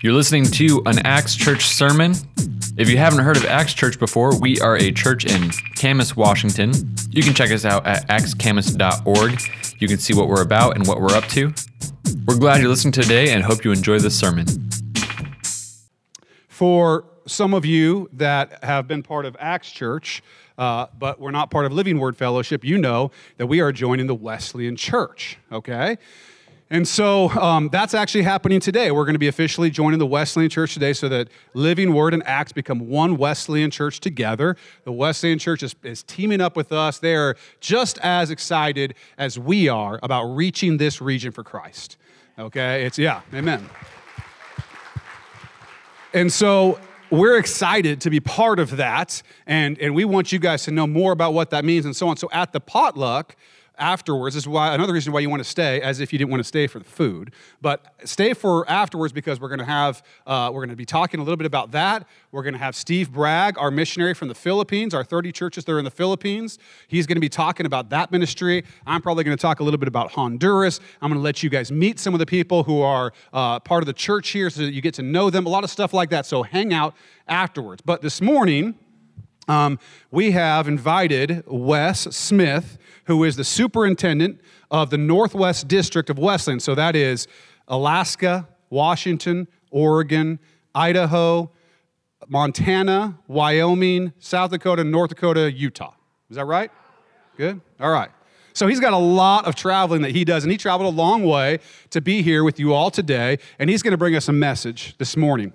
You're listening to an Acts Church sermon. If you haven't heard of Acts Church before, we are a church in Camas, Washington. You can check us out at actscamas.org. You can see what we're about and what we're up to. We're glad you're listening today and hope you enjoy this sermon. For some of you that have been part of Acts Church, uh, but we're not part of Living Word Fellowship, you know that we are joining the Wesleyan Church, okay? And so um, that's actually happening today. We're going to be officially joining the Wesleyan Church today so that Living Word and Acts become one Wesleyan Church together. The Wesleyan Church is, is teaming up with us. They are just as excited as we are about reaching this region for Christ. Okay? It's, yeah, amen. And so we're excited to be part of that, and, and we want you guys to know more about what that means and so on. So at the potluck, afterwards. This is why another reason why you want to stay, as if you didn't want to stay for the food, but stay for afterwards because we're going to have uh, we're going to be talking a little bit about that. We're going to have Steve Bragg, our missionary from the Philippines, our 30 churches there in the Philippines. He's going to be talking about that ministry. I'm probably going to talk a little bit about Honduras. I'm going to let you guys meet some of the people who are uh, part of the church here, so that you get to know them. A lot of stuff like that. So hang out afterwards. But this morning. Um, we have invited Wes Smith, who is the superintendent of the Northwest District of Wesleyan. So that is Alaska, Washington, Oregon, Idaho, Montana, Wyoming, South Dakota, North Dakota, Utah. Is that right? Good? All right. So he's got a lot of traveling that he does, and he traveled a long way to be here with you all today, and he's going to bring us a message this morning.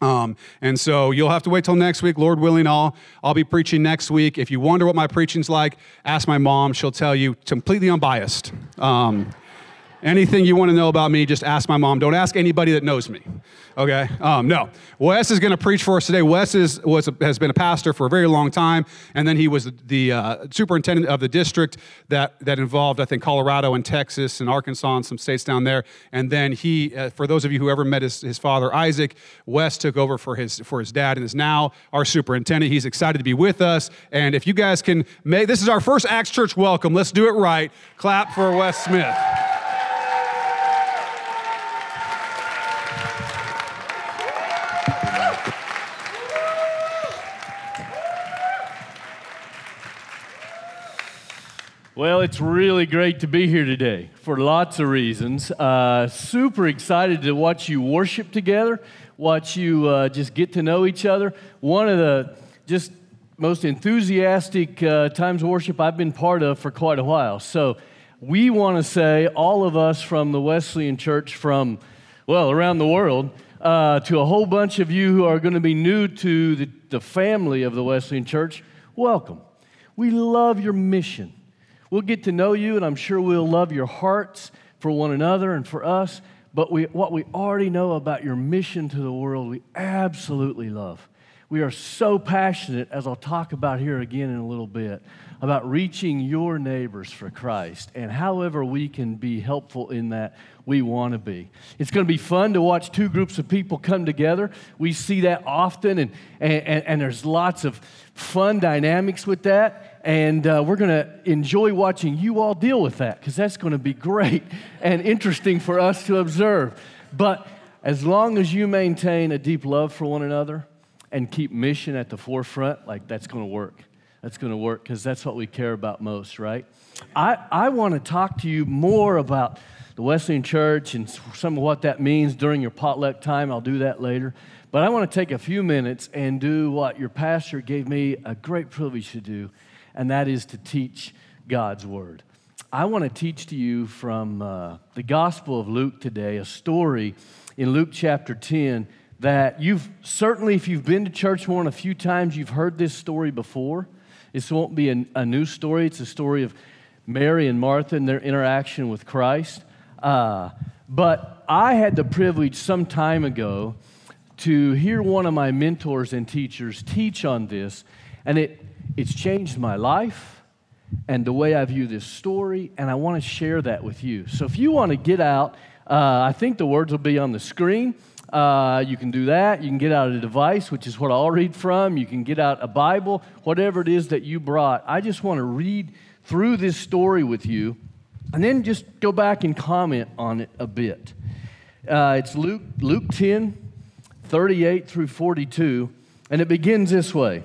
Um, and so you'll have to wait till next week. Lord willing, I'll, I'll be preaching next week. If you wonder what my preaching's like, ask my mom. She'll tell you completely unbiased. Um, anything you want to know about me, just ask my mom. Don't ask anybody that knows me. Okay? Um, no. Wes is going to preach for us today. Wes is, was a, has been a pastor for a very long time, and then he was the, uh, superintendent of the district that, that involved, I think, Colorado and Texas and Arkansas and some states down there. And then he, uh, for those of you who ever met his, his father, Isaac, Wes took over for his, for his dad and is now our superintendent. He's excited to be with us. And if you guys can make, this is our first Acts Church welcome. Let's do it right. Clap for Wes Smith. Well, it's really great to be here today for lots of reasons. Uh, super excited to watch you worship together, watch you uh, just get to know each other. One of the just most enthusiastic uh, times of worship I've been part of for quite a while. So, we want to say, all of us from the Wesleyan Church, from, well, around the world, uh, to a whole bunch of you who are going to be new to the, the family of the Wesleyan Church, welcome. We love your mission. We'll get to know you, and I'm sure we'll love your hearts for one another and for us. But we, what we already know about your mission to the world, we absolutely love. We are so passionate, as I'll talk about here again in a little bit, about reaching your neighbors for Christ. And however we can be helpful in that, we want to be. It's going to be fun to watch two groups of people come together. We see that often, and, and, and there's lots of fun dynamics with that. And uh, we're going to enjoy watching you all deal with that because that's going to be great and interesting for us to observe. But as long as you maintain a deep love for one another and keep mission at the forefront, like that's going to work. That's going to work because that's what we care about most, right? I, I want to talk to you more about the Wesleyan Church and some of what that means during your potluck time. I'll do that later. But I want to take a few minutes and do what your pastor gave me a great privilege to do and that is to teach God's Word. I want to teach to you from uh, the Gospel of Luke today a story in Luke chapter 10 that you've certainly, if you've been to church more than a few times, you've heard this story before. This won't be a, a new story, it's a story of Mary and Martha and their interaction with Christ. Uh, but I had the privilege some time ago to hear one of my mentors and teachers teach on this, and it it's changed my life and the way I view this story, and I want to share that with you. So if you want to get out, uh, I think the words will be on the screen. Uh, you can do that. You can get out a device, which is what I'll read from. You can get out a Bible, whatever it is that you brought. I just want to read through this story with you and then just go back and comment on it a bit. Uh, it's Luke, Luke 10, 38 through 42, and it begins this way.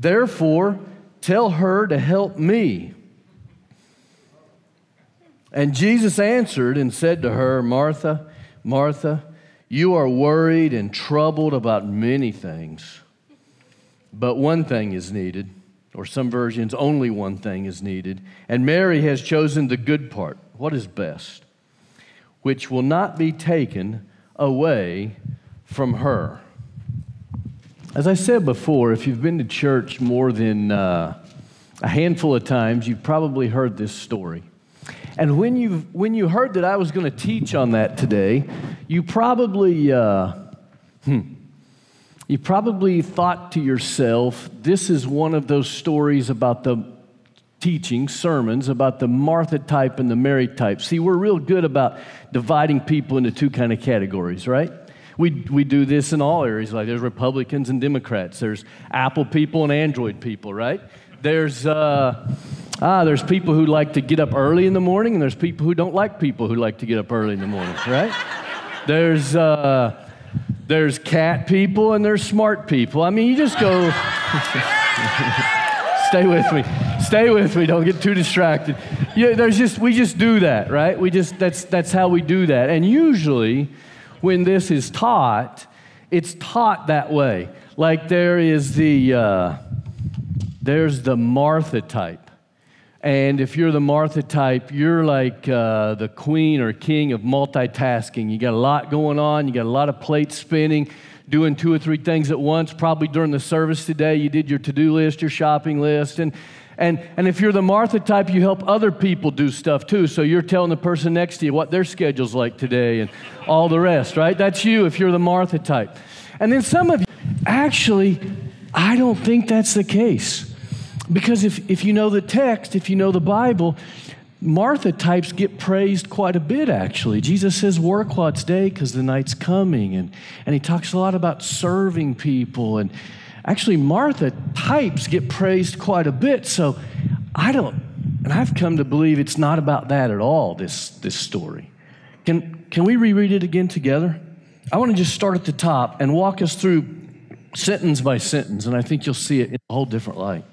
Therefore, tell her to help me. And Jesus answered and said to her, Martha, Martha, you are worried and troubled about many things, but one thing is needed, or some versions, only one thing is needed. And Mary has chosen the good part, what is best, which will not be taken away from her. As I said before, if you've been to church more than uh, a handful of times, you've probably heard this story. And when you, when you heard that I was going to teach on that today, you probably, uh, hmm, you probably thought to yourself, this is one of those stories about the teaching, sermons about the Martha type and the Mary type. See, we're real good about dividing people into two kind of categories, right? We, we do this in all areas. Like there's Republicans and Democrats. There's Apple people and Android people, right? There's uh, Ah, there's people who like to get up early in the morning, and there's people who don't like people who like to get up early in the morning, right? there's, uh, there's cat people and there's smart people. I mean, you just go. Stay with me. Stay with me. Don't get too distracted. Yeah, there's just we just do that, right? We just that's that's how we do that. And usually, when this is taught, it's taught that way. Like there is the uh, there's the Martha type and if you're the Martha type, you're like uh, the queen or king of multitasking. You got a lot going on, you got a lot of plates spinning, doing two or three things at once. Probably during the service today, you did your to do list, your shopping list. And, and, and if you're the Martha type, you help other people do stuff too. So you're telling the person next to you what their schedule's like today and all the rest, right? That's you if you're the Martha type. And then some of you, actually, I don't think that's the case. Because if, if you know the text, if you know the Bible, Martha types get praised quite a bit, actually. Jesus says, Work while it's day because the night's coming. And, and he talks a lot about serving people. And actually, Martha types get praised quite a bit. So I don't, and I've come to believe it's not about that at all, this, this story. Can, can we reread it again together? I want to just start at the top and walk us through sentence by sentence, and I think you'll see it in a whole different light.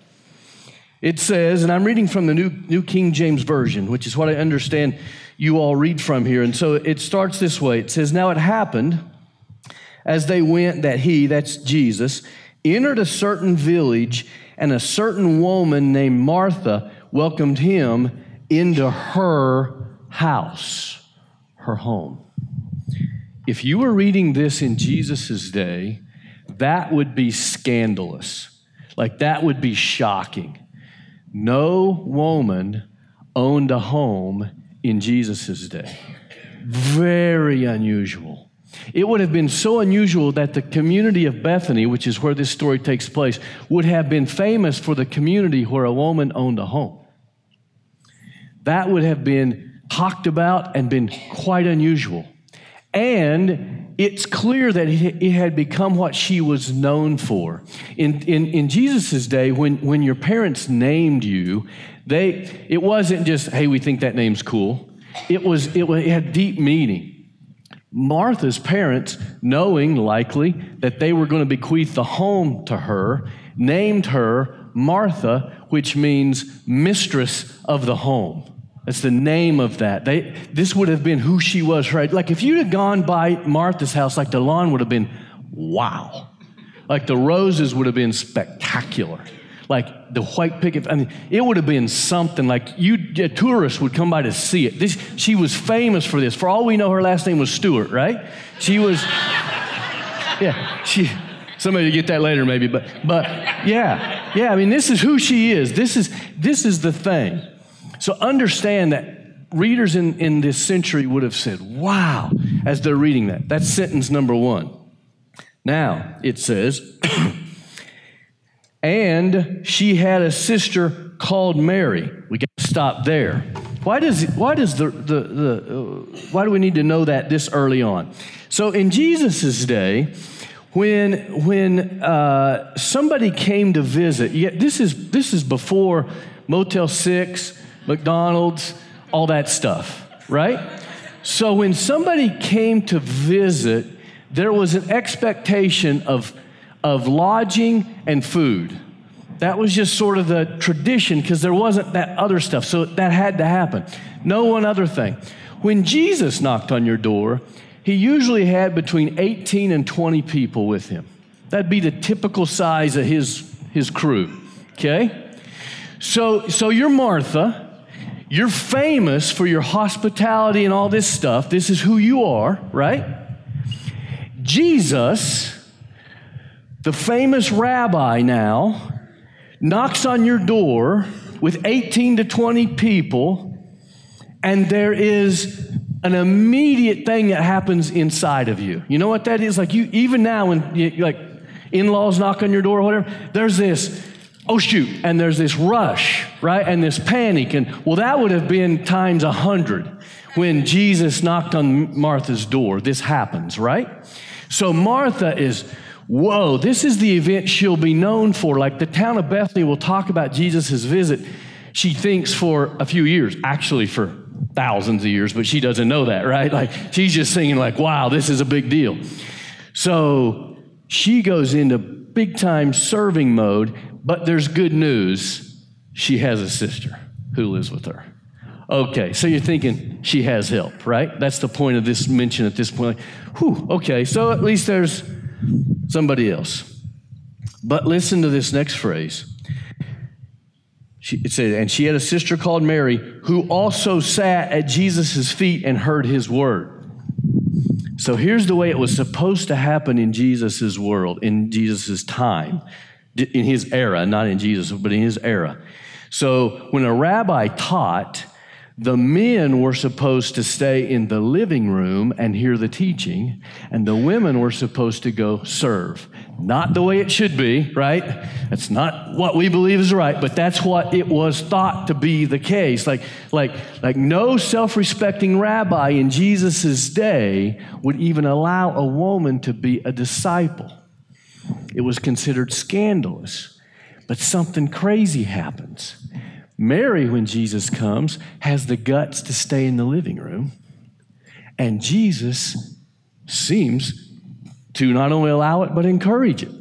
It says, and I'm reading from the New, New King James Version, which is what I understand you all read from here. And so it starts this way it says, Now it happened as they went that he, that's Jesus, entered a certain village, and a certain woman named Martha welcomed him into her house, her home. If you were reading this in Jesus' day, that would be scandalous. Like, that would be shocking. No woman owned a home in Jesus' day. Very unusual. It would have been so unusual that the community of Bethany, which is where this story takes place, would have been famous for the community where a woman owned a home. That would have been talked about and been quite unusual. And it's clear that it had become what she was known for. In, in, in Jesus' day, when, when your parents named you, they, it wasn't just, hey, we think that name's cool. It, was, it, was, it had deep meaning. Martha's parents, knowing likely that they were going to bequeath the home to her, named her Martha, which means mistress of the home. That's the name of that. They, this would have been who she was, right? Like if you'd have gone by Martha's house, like the lawn would have been wow. Like the roses would have been spectacular. Like the white picket, I mean, it would have been something like you, a tourist would come by to see it. This, she was famous for this. For all we know, her last name was Stewart, right? She was, yeah, she, somebody get that later maybe, but, but yeah, yeah, I mean, this is who she is. This is, this is the thing. So understand that readers in, in this century would have said, wow, as they're reading that. That's sentence number one. Now, it says, and she had a sister called Mary. We got to stop there. Why does, why does the, the, the uh, why do we need to know that this early on? So in Jesus' day, when, when uh, somebody came to visit, yeah, this, is, this is before Motel 6, McDonald's, all that stuff, right? So when somebody came to visit, there was an expectation of, of lodging and food. That was just sort of the tradition because there wasn't that other stuff. So that had to happen. No one other thing. When Jesus knocked on your door, he usually had between 18 and 20 people with him. That'd be the typical size of his, his crew, okay? So, so you're Martha. You're famous for your hospitality and all this stuff. This is who you are, right? Jesus, the famous rabbi now, knocks on your door with 18 to 20 people, and there is an immediate thing that happens inside of you. You know what that is? Like you, even now, when you, like in-laws knock on your door or whatever, there's this, oh shoot, and there's this rush, right? And this panic. And well, that would have been times a hundred when Jesus knocked on Martha's door. This happens, right? So Martha is, whoa, this is the event she'll be known for. Like the town of Bethany will talk about Jesus' visit, she thinks for a few years, actually for thousands of years, but she doesn't know that, right? Like she's just singing like, wow, this is a big deal. So she goes into big time serving mode, but there's good news. She has a sister who lives with her. Okay, so you're thinking she has help, right? That's the point of this mention at this point. Whew, okay, so at least there's somebody else. But listen to this next phrase. She, it said, and she had a sister called Mary who also sat at Jesus' feet and heard his word. So here's the way it was supposed to happen in Jesus' world, in Jesus' time, in his era, not in Jesus, but in his era. So when a rabbi taught, the men were supposed to stay in the living room and hear the teaching, and the women were supposed to go serve. Not the way it should be, right? That's not what we believe is right, but that's what it was thought to be the case. Like, like, like no self respecting rabbi in Jesus' day would even allow a woman to be a disciple. It was considered scandalous. But something crazy happens. Mary, when Jesus comes, has the guts to stay in the living room, and Jesus seems to not only allow it, but encourage it.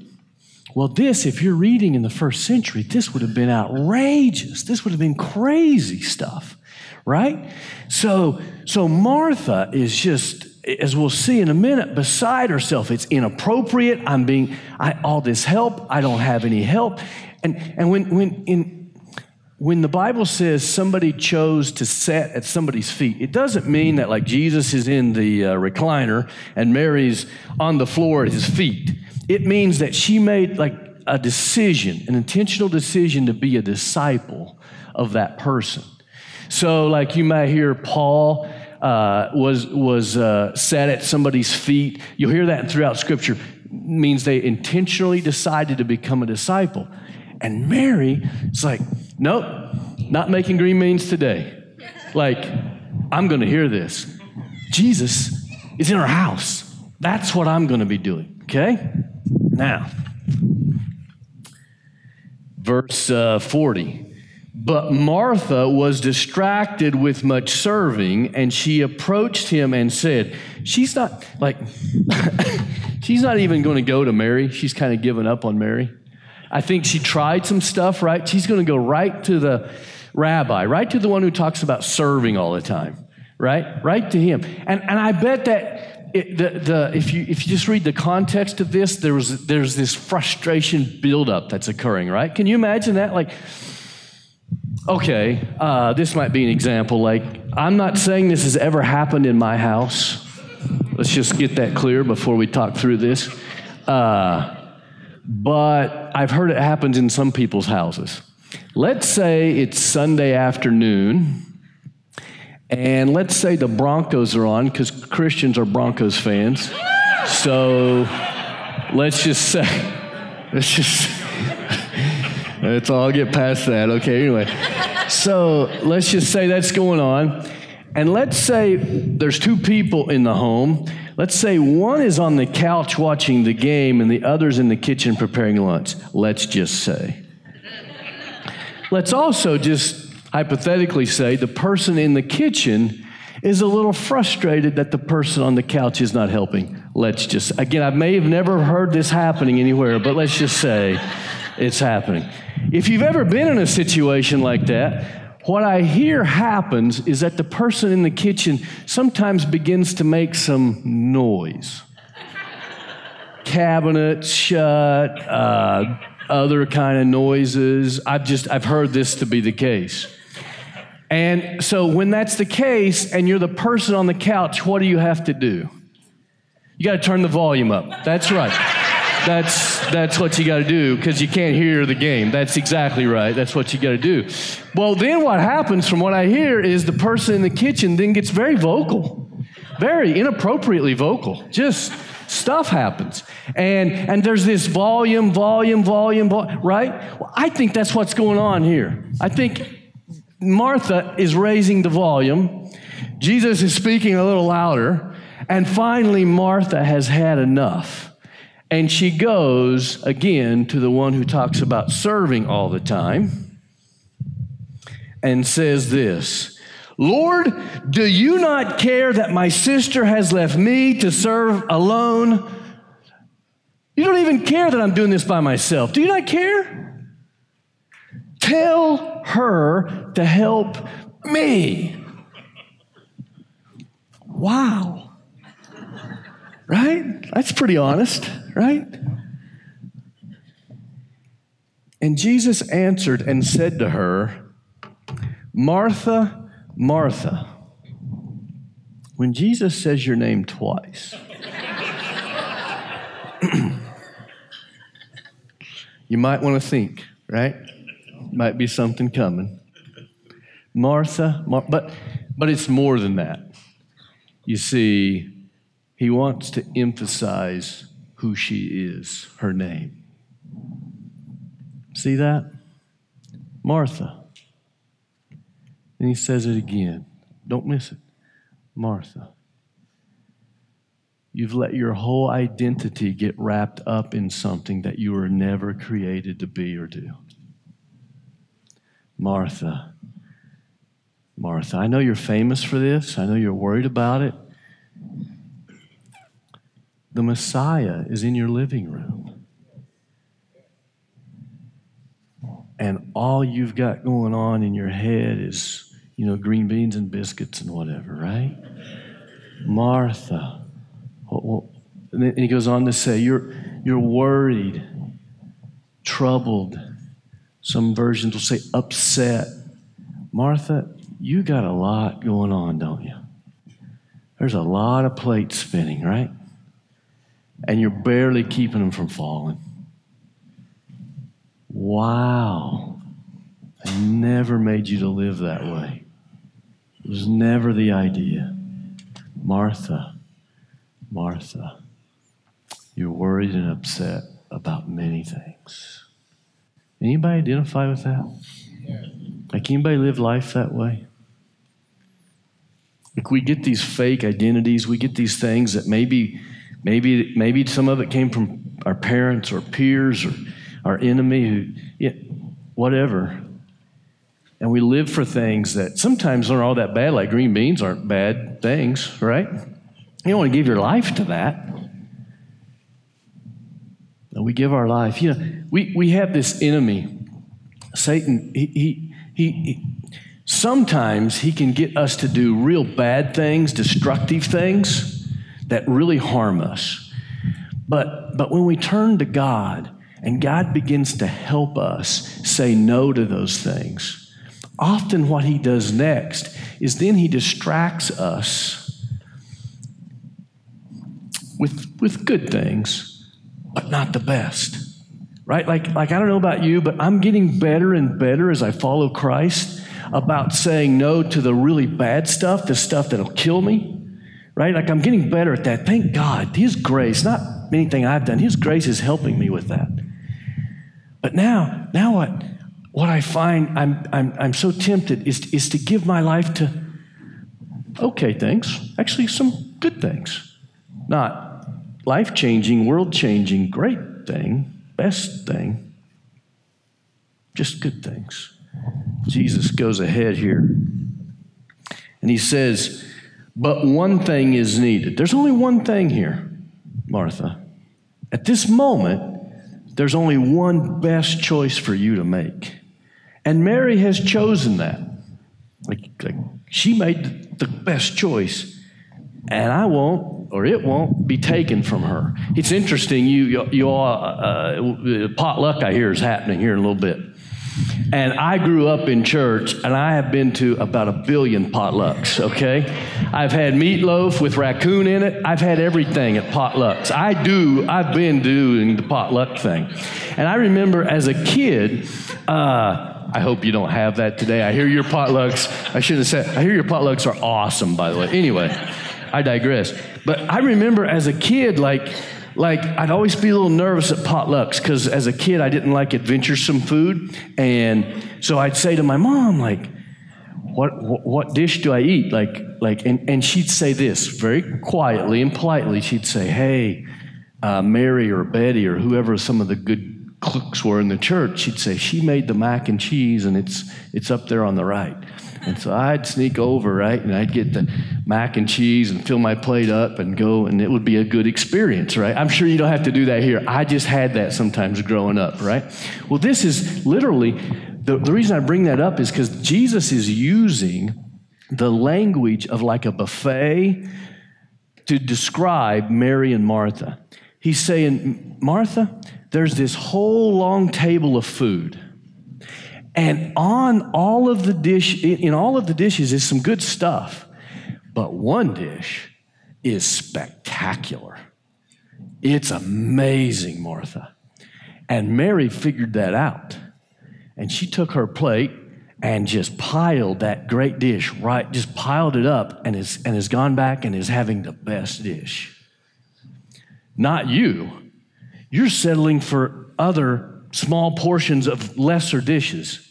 Well, this, if you're reading in the first century, this would have been outrageous. This would have been crazy stuff, right? So, so Martha is just, as we'll see in a minute, beside herself. It's inappropriate. I'm being, I, all this help, I don't have any help. And, and when, when in, when the Bible says somebody chose to sit at somebody's feet, it doesn't mean that like Jesus is in the uh, recliner and Mary's on the floor at his feet. It means that she made like a decision, an intentional decision to be a disciple of that person. So, like you might hear Paul uh, was was uh, sat at somebody's feet. You'll hear that throughout Scripture. Means they intentionally decided to become a disciple. And Mary is like, nope, not making green beans today. Like, I'm going to hear this. Jesus is in our house. That's what I'm going to be doing, okay? Now, verse uh, 40. But Martha was distracted with much serving, and she approached him and said, She's not like, she's not even going to go to Mary. She's kind of given up on Mary. I think she tried some stuff, right? She's going to go right to the rabbi, right to the one who talks about serving all the time, right? Right to him. And, and I bet that it, the, the, if, you, if you just read the context of this, there was, there's this frustration buildup that's occurring, right? Can you imagine that? Like, okay, uh, this might be an example. Like, I'm not saying this has ever happened in my house. Let's just get that clear before we talk through this. Uh, but I've heard it happens in some people's houses. Let's say it's Sunday afternoon, and let's say the Broncos are on because Christians are Broncos fans. So let's just say, let's just, let's all get past that. Okay, anyway. So let's just say that's going on. And let's say there's two people in the home. Let's say one is on the couch watching the game and the other's in the kitchen preparing lunch. Let's just say. Let's also just hypothetically say the person in the kitchen is a little frustrated that the person on the couch is not helping. Let's just, again, I may have never heard this happening anywhere, but let's just say it's happening. If you've ever been in a situation like that, what I hear happens is that the person in the kitchen sometimes begins to make some noise. Cabinets shut, uh, other kind of noises. I've just I've heard this to be the case. And so when that's the case and you're the person on the couch, what do you have to do? You got to turn the volume up. That's right. That's that's what you got to do because you can't hear the game. That's exactly right. That's what you got to do. Well, then what happens from what I hear is the person in the kitchen then gets very vocal, very inappropriately vocal. Just stuff happens. And and there's this volume, volume, volume, volume right? Well, I think that's what's going on here. I think Martha is raising the volume. Jesus is speaking a little louder. And finally, Martha has had enough. And she goes again to the one who talks about serving all the time and says this Lord, do you not care that my sister has left me to serve alone? You don't even care that I'm doing this by myself. Do you not care? Tell her to help me. Wow. Right? That's pretty honest right? And Jesus answered and said to her, Martha, Martha. When Jesus says your name twice, you might want to think, right? Might be something coming. Martha, Mar- but, but it's more than that. You see, he wants to emphasize who she is, her name. See that? Martha. And he says it again. Don't miss it. Martha. You've let your whole identity get wrapped up in something that you were never created to be or do. Martha. Martha. I know you're famous for this. I know you're worried about it. The Messiah is in your living room. And all you've got going on in your head is, you know, green beans and biscuits and whatever, right? Martha. Oh, oh. And he goes on to say, You're, you're worried, troubled. Some versions will say upset. Martha, you got a lot going on, don't you? There's a lot of plates spinning, right? And you're barely keeping them from falling. Wow. I never made you to live that way. It was never the idea. Martha, Martha, you're worried and upset about many things. Anybody identify with that? Like anybody live life that way? Like we get these fake identities, we get these things that maybe Maybe, maybe some of it came from our parents or peers or our enemy who, yeah, whatever. And we live for things that sometimes aren't all that bad, like green beans aren't bad things, right? You don't want to give your life to that. we give our life. You know, we, we have this enemy, Satan. He, he, he, he, sometimes he can get us to do real bad things, destructive things that really harm us. But, but when we turn to God and God begins to help us say no to those things, often what He does next is then He distracts us with, with good things, but not the best. Right? Like, like, I don't know about you, but I'm getting better and better as I follow Christ about saying no to the really bad stuff, the stuff that'll kill me right? Like I'm getting better at that. Thank God. His grace, not anything I've done. His grace is helping me with that. But now, now what? What I find I'm, I'm, I'm so tempted is, is to give my life to okay things, actually, some good things. Not life changing, world changing, great thing, best thing, just good things. Jesus goes ahead here and he says, But one thing is needed. There's only one thing here, Martha. At this moment, there's only one best choice for you to make. And Mary has chosen that. Like, like she made the best choice, and I won't, or it won't be taken from her. It's interesting. You, you all, uh, potluck I hear is happening here in a little bit. And I grew up in church, and I have been to about a billion potlucks, okay? I've had meatloaf with raccoon in it. I've had everything at potlucks. I do, I've been doing the potluck thing. And I remember as a kid, uh, I hope you don't have that today. I hear your potlucks, I should have said, I hear your potlucks are awesome, by the way. Anyway, I digress. But I remember as a kid, like, like I'd always be a little nervous at potlucks because as a kid I didn't like adventuresome food, and so I'd say to my mom like, "What what, what dish do I eat?" Like like, and, and she'd say this very quietly and politely. She'd say, "Hey, uh, Mary or Betty or whoever some of the good cooks were in the church," she'd say, "She made the mac and cheese, and it's it's up there on the right." And so I'd sneak over, right? And I'd get the mac and cheese and fill my plate up and go, and it would be a good experience, right? I'm sure you don't have to do that here. I just had that sometimes growing up, right? Well, this is literally the, the reason I bring that up is because Jesus is using the language of like a buffet to describe Mary and Martha. He's saying, Martha, there's this whole long table of food. And on all of the dish, in all of the dishes is some good stuff. But one dish is spectacular. It's amazing, Martha. And Mary figured that out. And she took her plate and just piled that great dish right, just piled it up and has, and has gone back and is having the best dish. Not you. You're settling for other small portions of lesser dishes.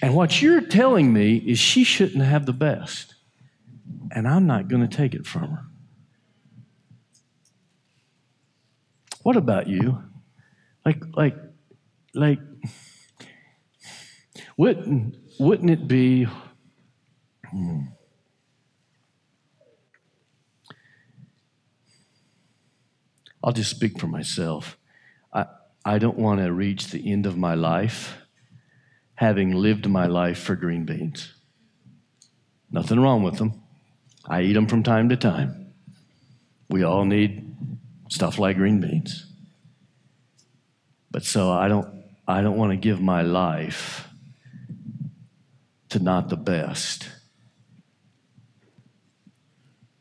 And what you're telling me is she shouldn't have the best. And I'm not going to take it from her. What about you? Like, like, like, wouldn't, wouldn't it be. Hmm, I'll just speak for myself. I, I don't want to reach the end of my life having lived my life for green beans. Nothing wrong with them. I eat them from time to time. We all need stuff like green beans. But so I don't I don't want to give my life to not the best.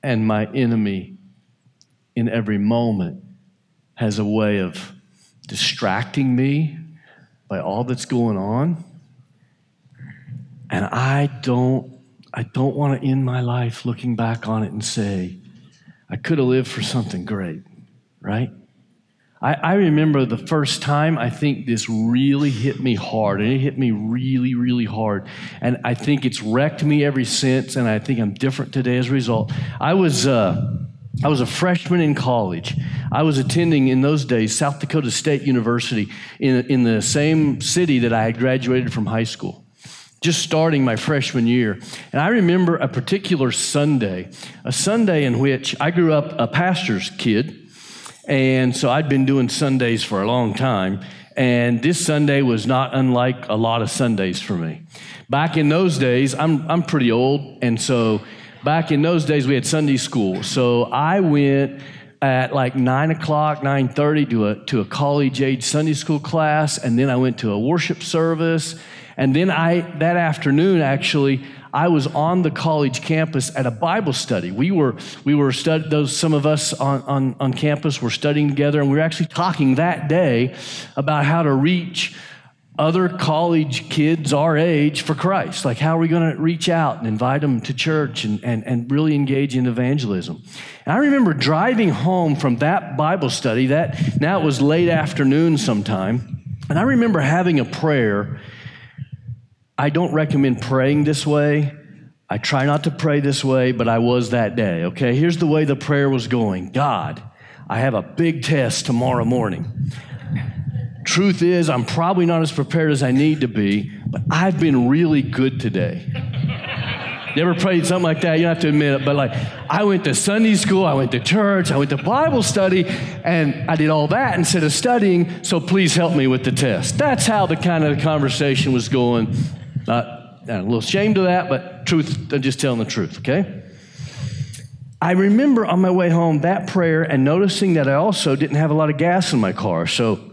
And my enemy in every moment has a way of distracting me by all that's going on and I don't, I don't want to end my life looking back on it and say, I could have lived for something great, right? I, I, remember the first time I think this really hit me hard, and it hit me really, really hard. And I think it's wrecked me ever since, and I think I'm different today as a result. I was, uh, I was a freshman in college. I was attending in those days South Dakota State University in, in the same city that I had graduated from high school just starting my freshman year. And I remember a particular Sunday, a Sunday in which I grew up a pastor's kid. And so I'd been doing Sundays for a long time. And this Sunday was not unlike a lot of Sundays for me. Back in those days, I'm, I'm pretty old. And so back in those days, we had Sunday school. So I went at like 9 o'clock 9.30 to a, to a college age sunday school class and then i went to a worship service and then I, that afternoon, actually, I was on the college campus at a Bible study. We were, we were stud- those, some of us on, on, on campus were studying together, and we were actually talking that day about how to reach other college kids our age for Christ. Like, how are we going to reach out and invite them to church and, and, and really engage in evangelism? And I remember driving home from that Bible study, that now it was late afternoon sometime, and I remember having a prayer. I don't recommend praying this way. I try not to pray this way, but I was that day, okay? Here's the way the prayer was going God, I have a big test tomorrow morning. Truth is, I'm probably not as prepared as I need to be, but I've been really good today. You ever prayed something like that? You don't have to admit it, but like I went to Sunday school, I went to church, I went to Bible study, and I did all that instead of studying, so please help me with the test. That's how the kind of the conversation was going. Not, I'm a little ashamed of that, but truth, I'm just telling the truth, okay? I remember on my way home that prayer and noticing that I also didn't have a lot of gas in my car. So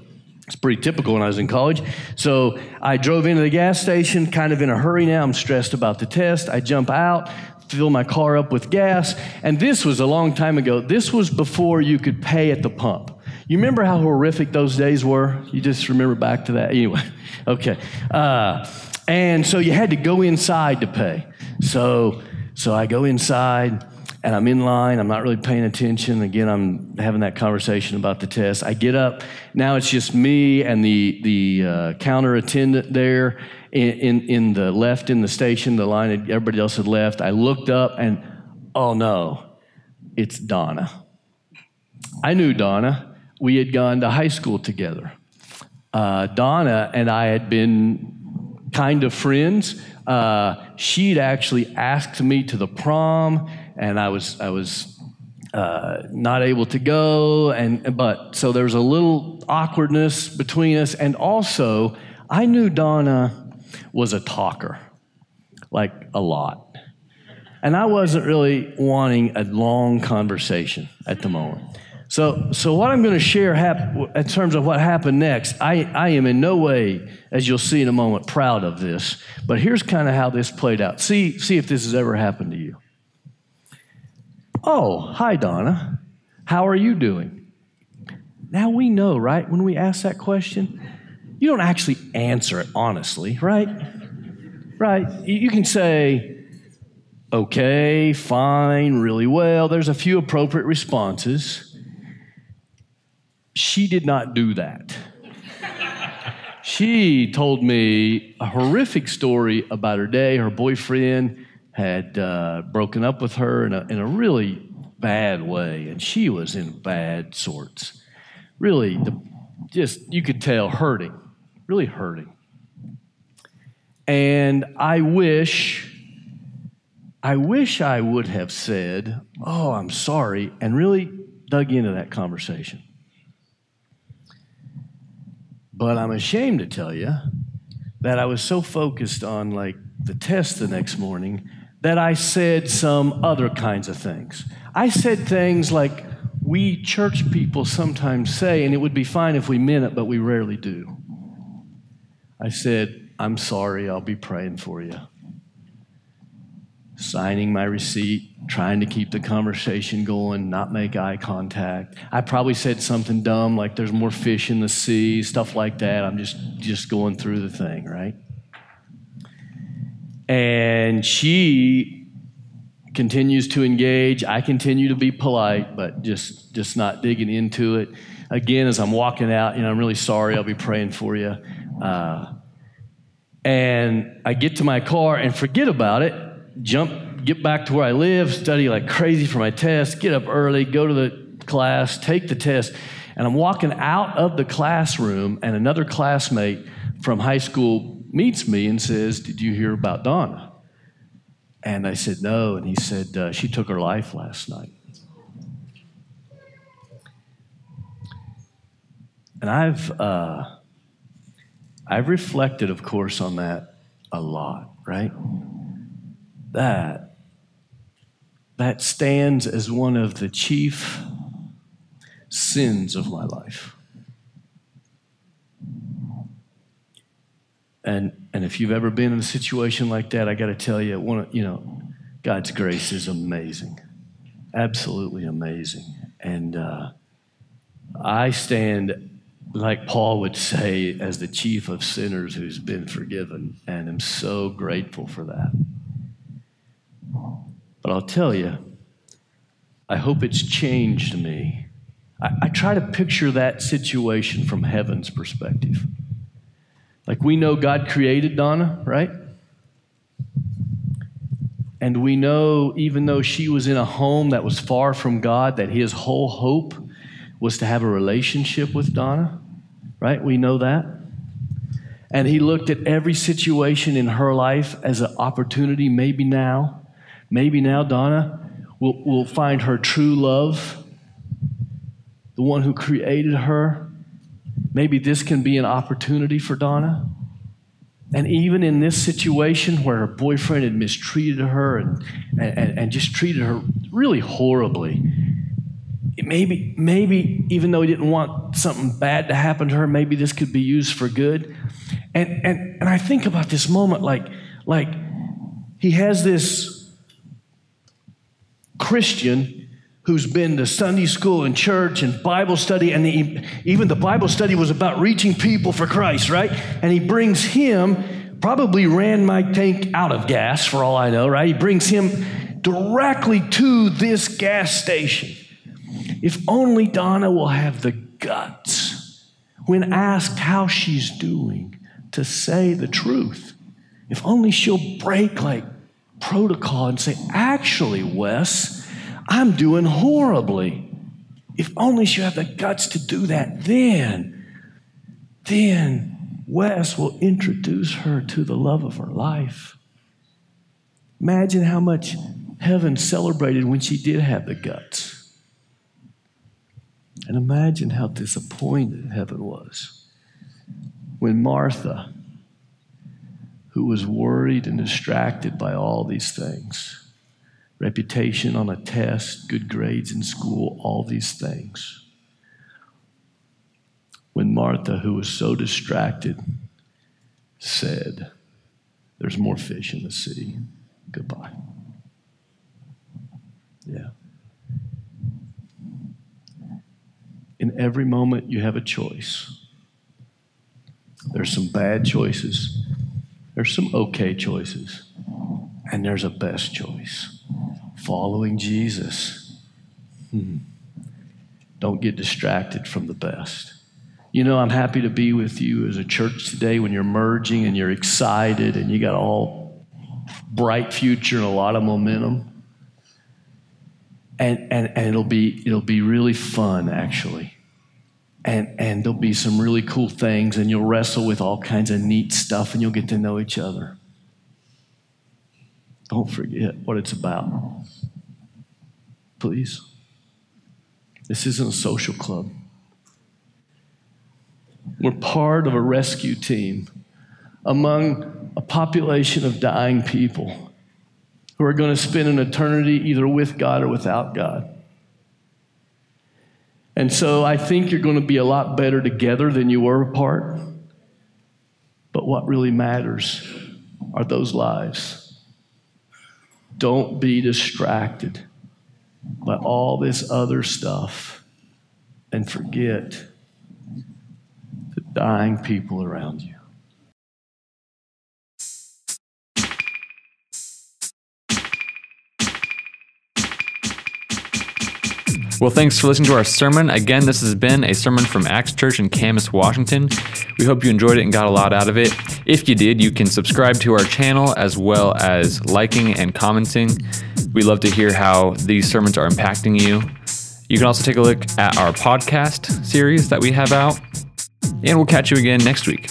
it's pretty typical when I was in college. So I drove into the gas station, kind of in a hurry now. I'm stressed about the test. I jump out, fill my car up with gas. And this was a long time ago. This was before you could pay at the pump. You remember how horrific those days were? You just remember back to that? Anyway, okay. Uh, and so you had to go inside to pay. So, so I go inside and I'm in line. I'm not really paying attention. Again, I'm having that conversation about the test. I get up. Now it's just me and the the uh, counter attendant there in, in, in the left in the station. The line, had, everybody else had left. I looked up and oh no, it's Donna. I knew Donna. We had gone to high school together. Uh, Donna and I had been kind of friends. Uh, she'd actually asked me to the prom and I was I was uh, not able to go, and but so there was a little awkwardness between us, and also I knew Donna was a talker, like a lot, and I wasn't really wanting a long conversation at the moment. So, so what I'm going to share hap- in terms of what happened next, I, I am in no way, as you'll see in a moment, proud of this. But here's kind of how this played out. See, see if this has ever happened to you. Oh, hi, Donna. How are you doing? Now we know, right? When we ask that question, you don't actually answer it honestly, right? Right? You can say, okay, fine, really well. There's a few appropriate responses. She did not do that. she told me a horrific story about her day, her boyfriend had uh, broken up with her in a, in a really bad way, and she was in bad sorts. Really, the, just you could tell hurting, really hurting. And I wish, I wish I would have said, "Oh, I'm sorry," and really dug into that conversation. But I'm ashamed to tell you that I was so focused on like the test the next morning that I said some other kinds of things. I said things like we church people sometimes say, and it would be fine if we meant it, but we rarely do. I said, I'm sorry, I'll be praying for you. Signing my receipt, trying to keep the conversation going, not make eye contact. I probably said something dumb like there's more fish in the sea, stuff like that. I'm just just going through the thing, right? And she continues to engage. I continue to be polite, but just just not digging into it. Again, as I'm walking out, you know, I'm really sorry. I'll be praying for you. Uh, and I get to my car and forget about it. Jump, get back to where I live, study like crazy for my test. Get up early, go to the class, take the test, and I'm walking out of the classroom, and another classmate from high school meets me and says, Did you hear about Donna? And I said, No. And he said, uh, She took her life last night. And I've, uh, I've reflected, of course, on that a lot, right? That, that stands as one of the chief sins of my life. And, and if you've ever been in a situation like that, I got to tell you, one, you know, God's grace is amazing, absolutely amazing. And uh, I stand like Paul would say, as the chief of sinners who's been forgiven, and am so grateful for that. But I'll tell you, I hope it's changed me. I, I try to picture that situation from heaven's perspective. Like we know God created Donna, right? And we know, even though she was in a home that was far from God, that his whole hope was to have a relationship with Donna, right? We know that. And he looked at every situation in her life as an opportunity, maybe now, maybe now Donna will, will find her true love, the one who created her. Maybe this can be an opportunity for Donna. And even in this situation where her boyfriend had mistreated her and, and, and just treated her really horribly, maybe, maybe even though he didn't want something bad to happen to her, maybe this could be used for good. And, and, and I think about this moment like, like he has this Christian who's been to Sunday school and church and Bible study, and even the Bible study was about reaching people for Christ, right? And he brings him, probably ran my tank out of gas for all I know, right? He brings him directly to this gas station. If only Donna will have the guts, when asked how she's doing, to say the truth. If only she'll break like protocol and say, actually, Wes, I'm doing horribly. If only she had the guts to do that, then, then Wes will introduce her to the love of her life. Imagine how much heaven celebrated when she did have the guts. And imagine how disappointed heaven was when Martha, who was worried and distracted by all these things reputation on a test, good grades in school, all these things. When Martha, who was so distracted, said, There's more fish in the sea. Goodbye. Yeah. In every moment, you have a choice. There's some bad choices, there's some okay choices, and there's a best choice following Jesus. Hmm. Don't get distracted from the best. You know, I'm happy to be with you as a church today when you're merging and you're excited and you got all bright future and a lot of momentum. And, and, and it'll be it'll be really fun actually and and there'll be some really cool things and you'll wrestle with all kinds of neat stuff and you'll get to know each other don't forget what it's about please this isn't a social club we're part of a rescue team among a population of dying people who are going to spend an eternity either with God or without God. And so I think you're going to be a lot better together than you were apart. But what really matters are those lives. Don't be distracted by all this other stuff and forget the dying people around you. Well, thanks for listening to our sermon. Again, this has been a sermon from Acts Church in Camas, Washington. We hope you enjoyed it and got a lot out of it. If you did, you can subscribe to our channel as well as liking and commenting. We love to hear how these sermons are impacting you. You can also take a look at our podcast series that we have out. And we'll catch you again next week.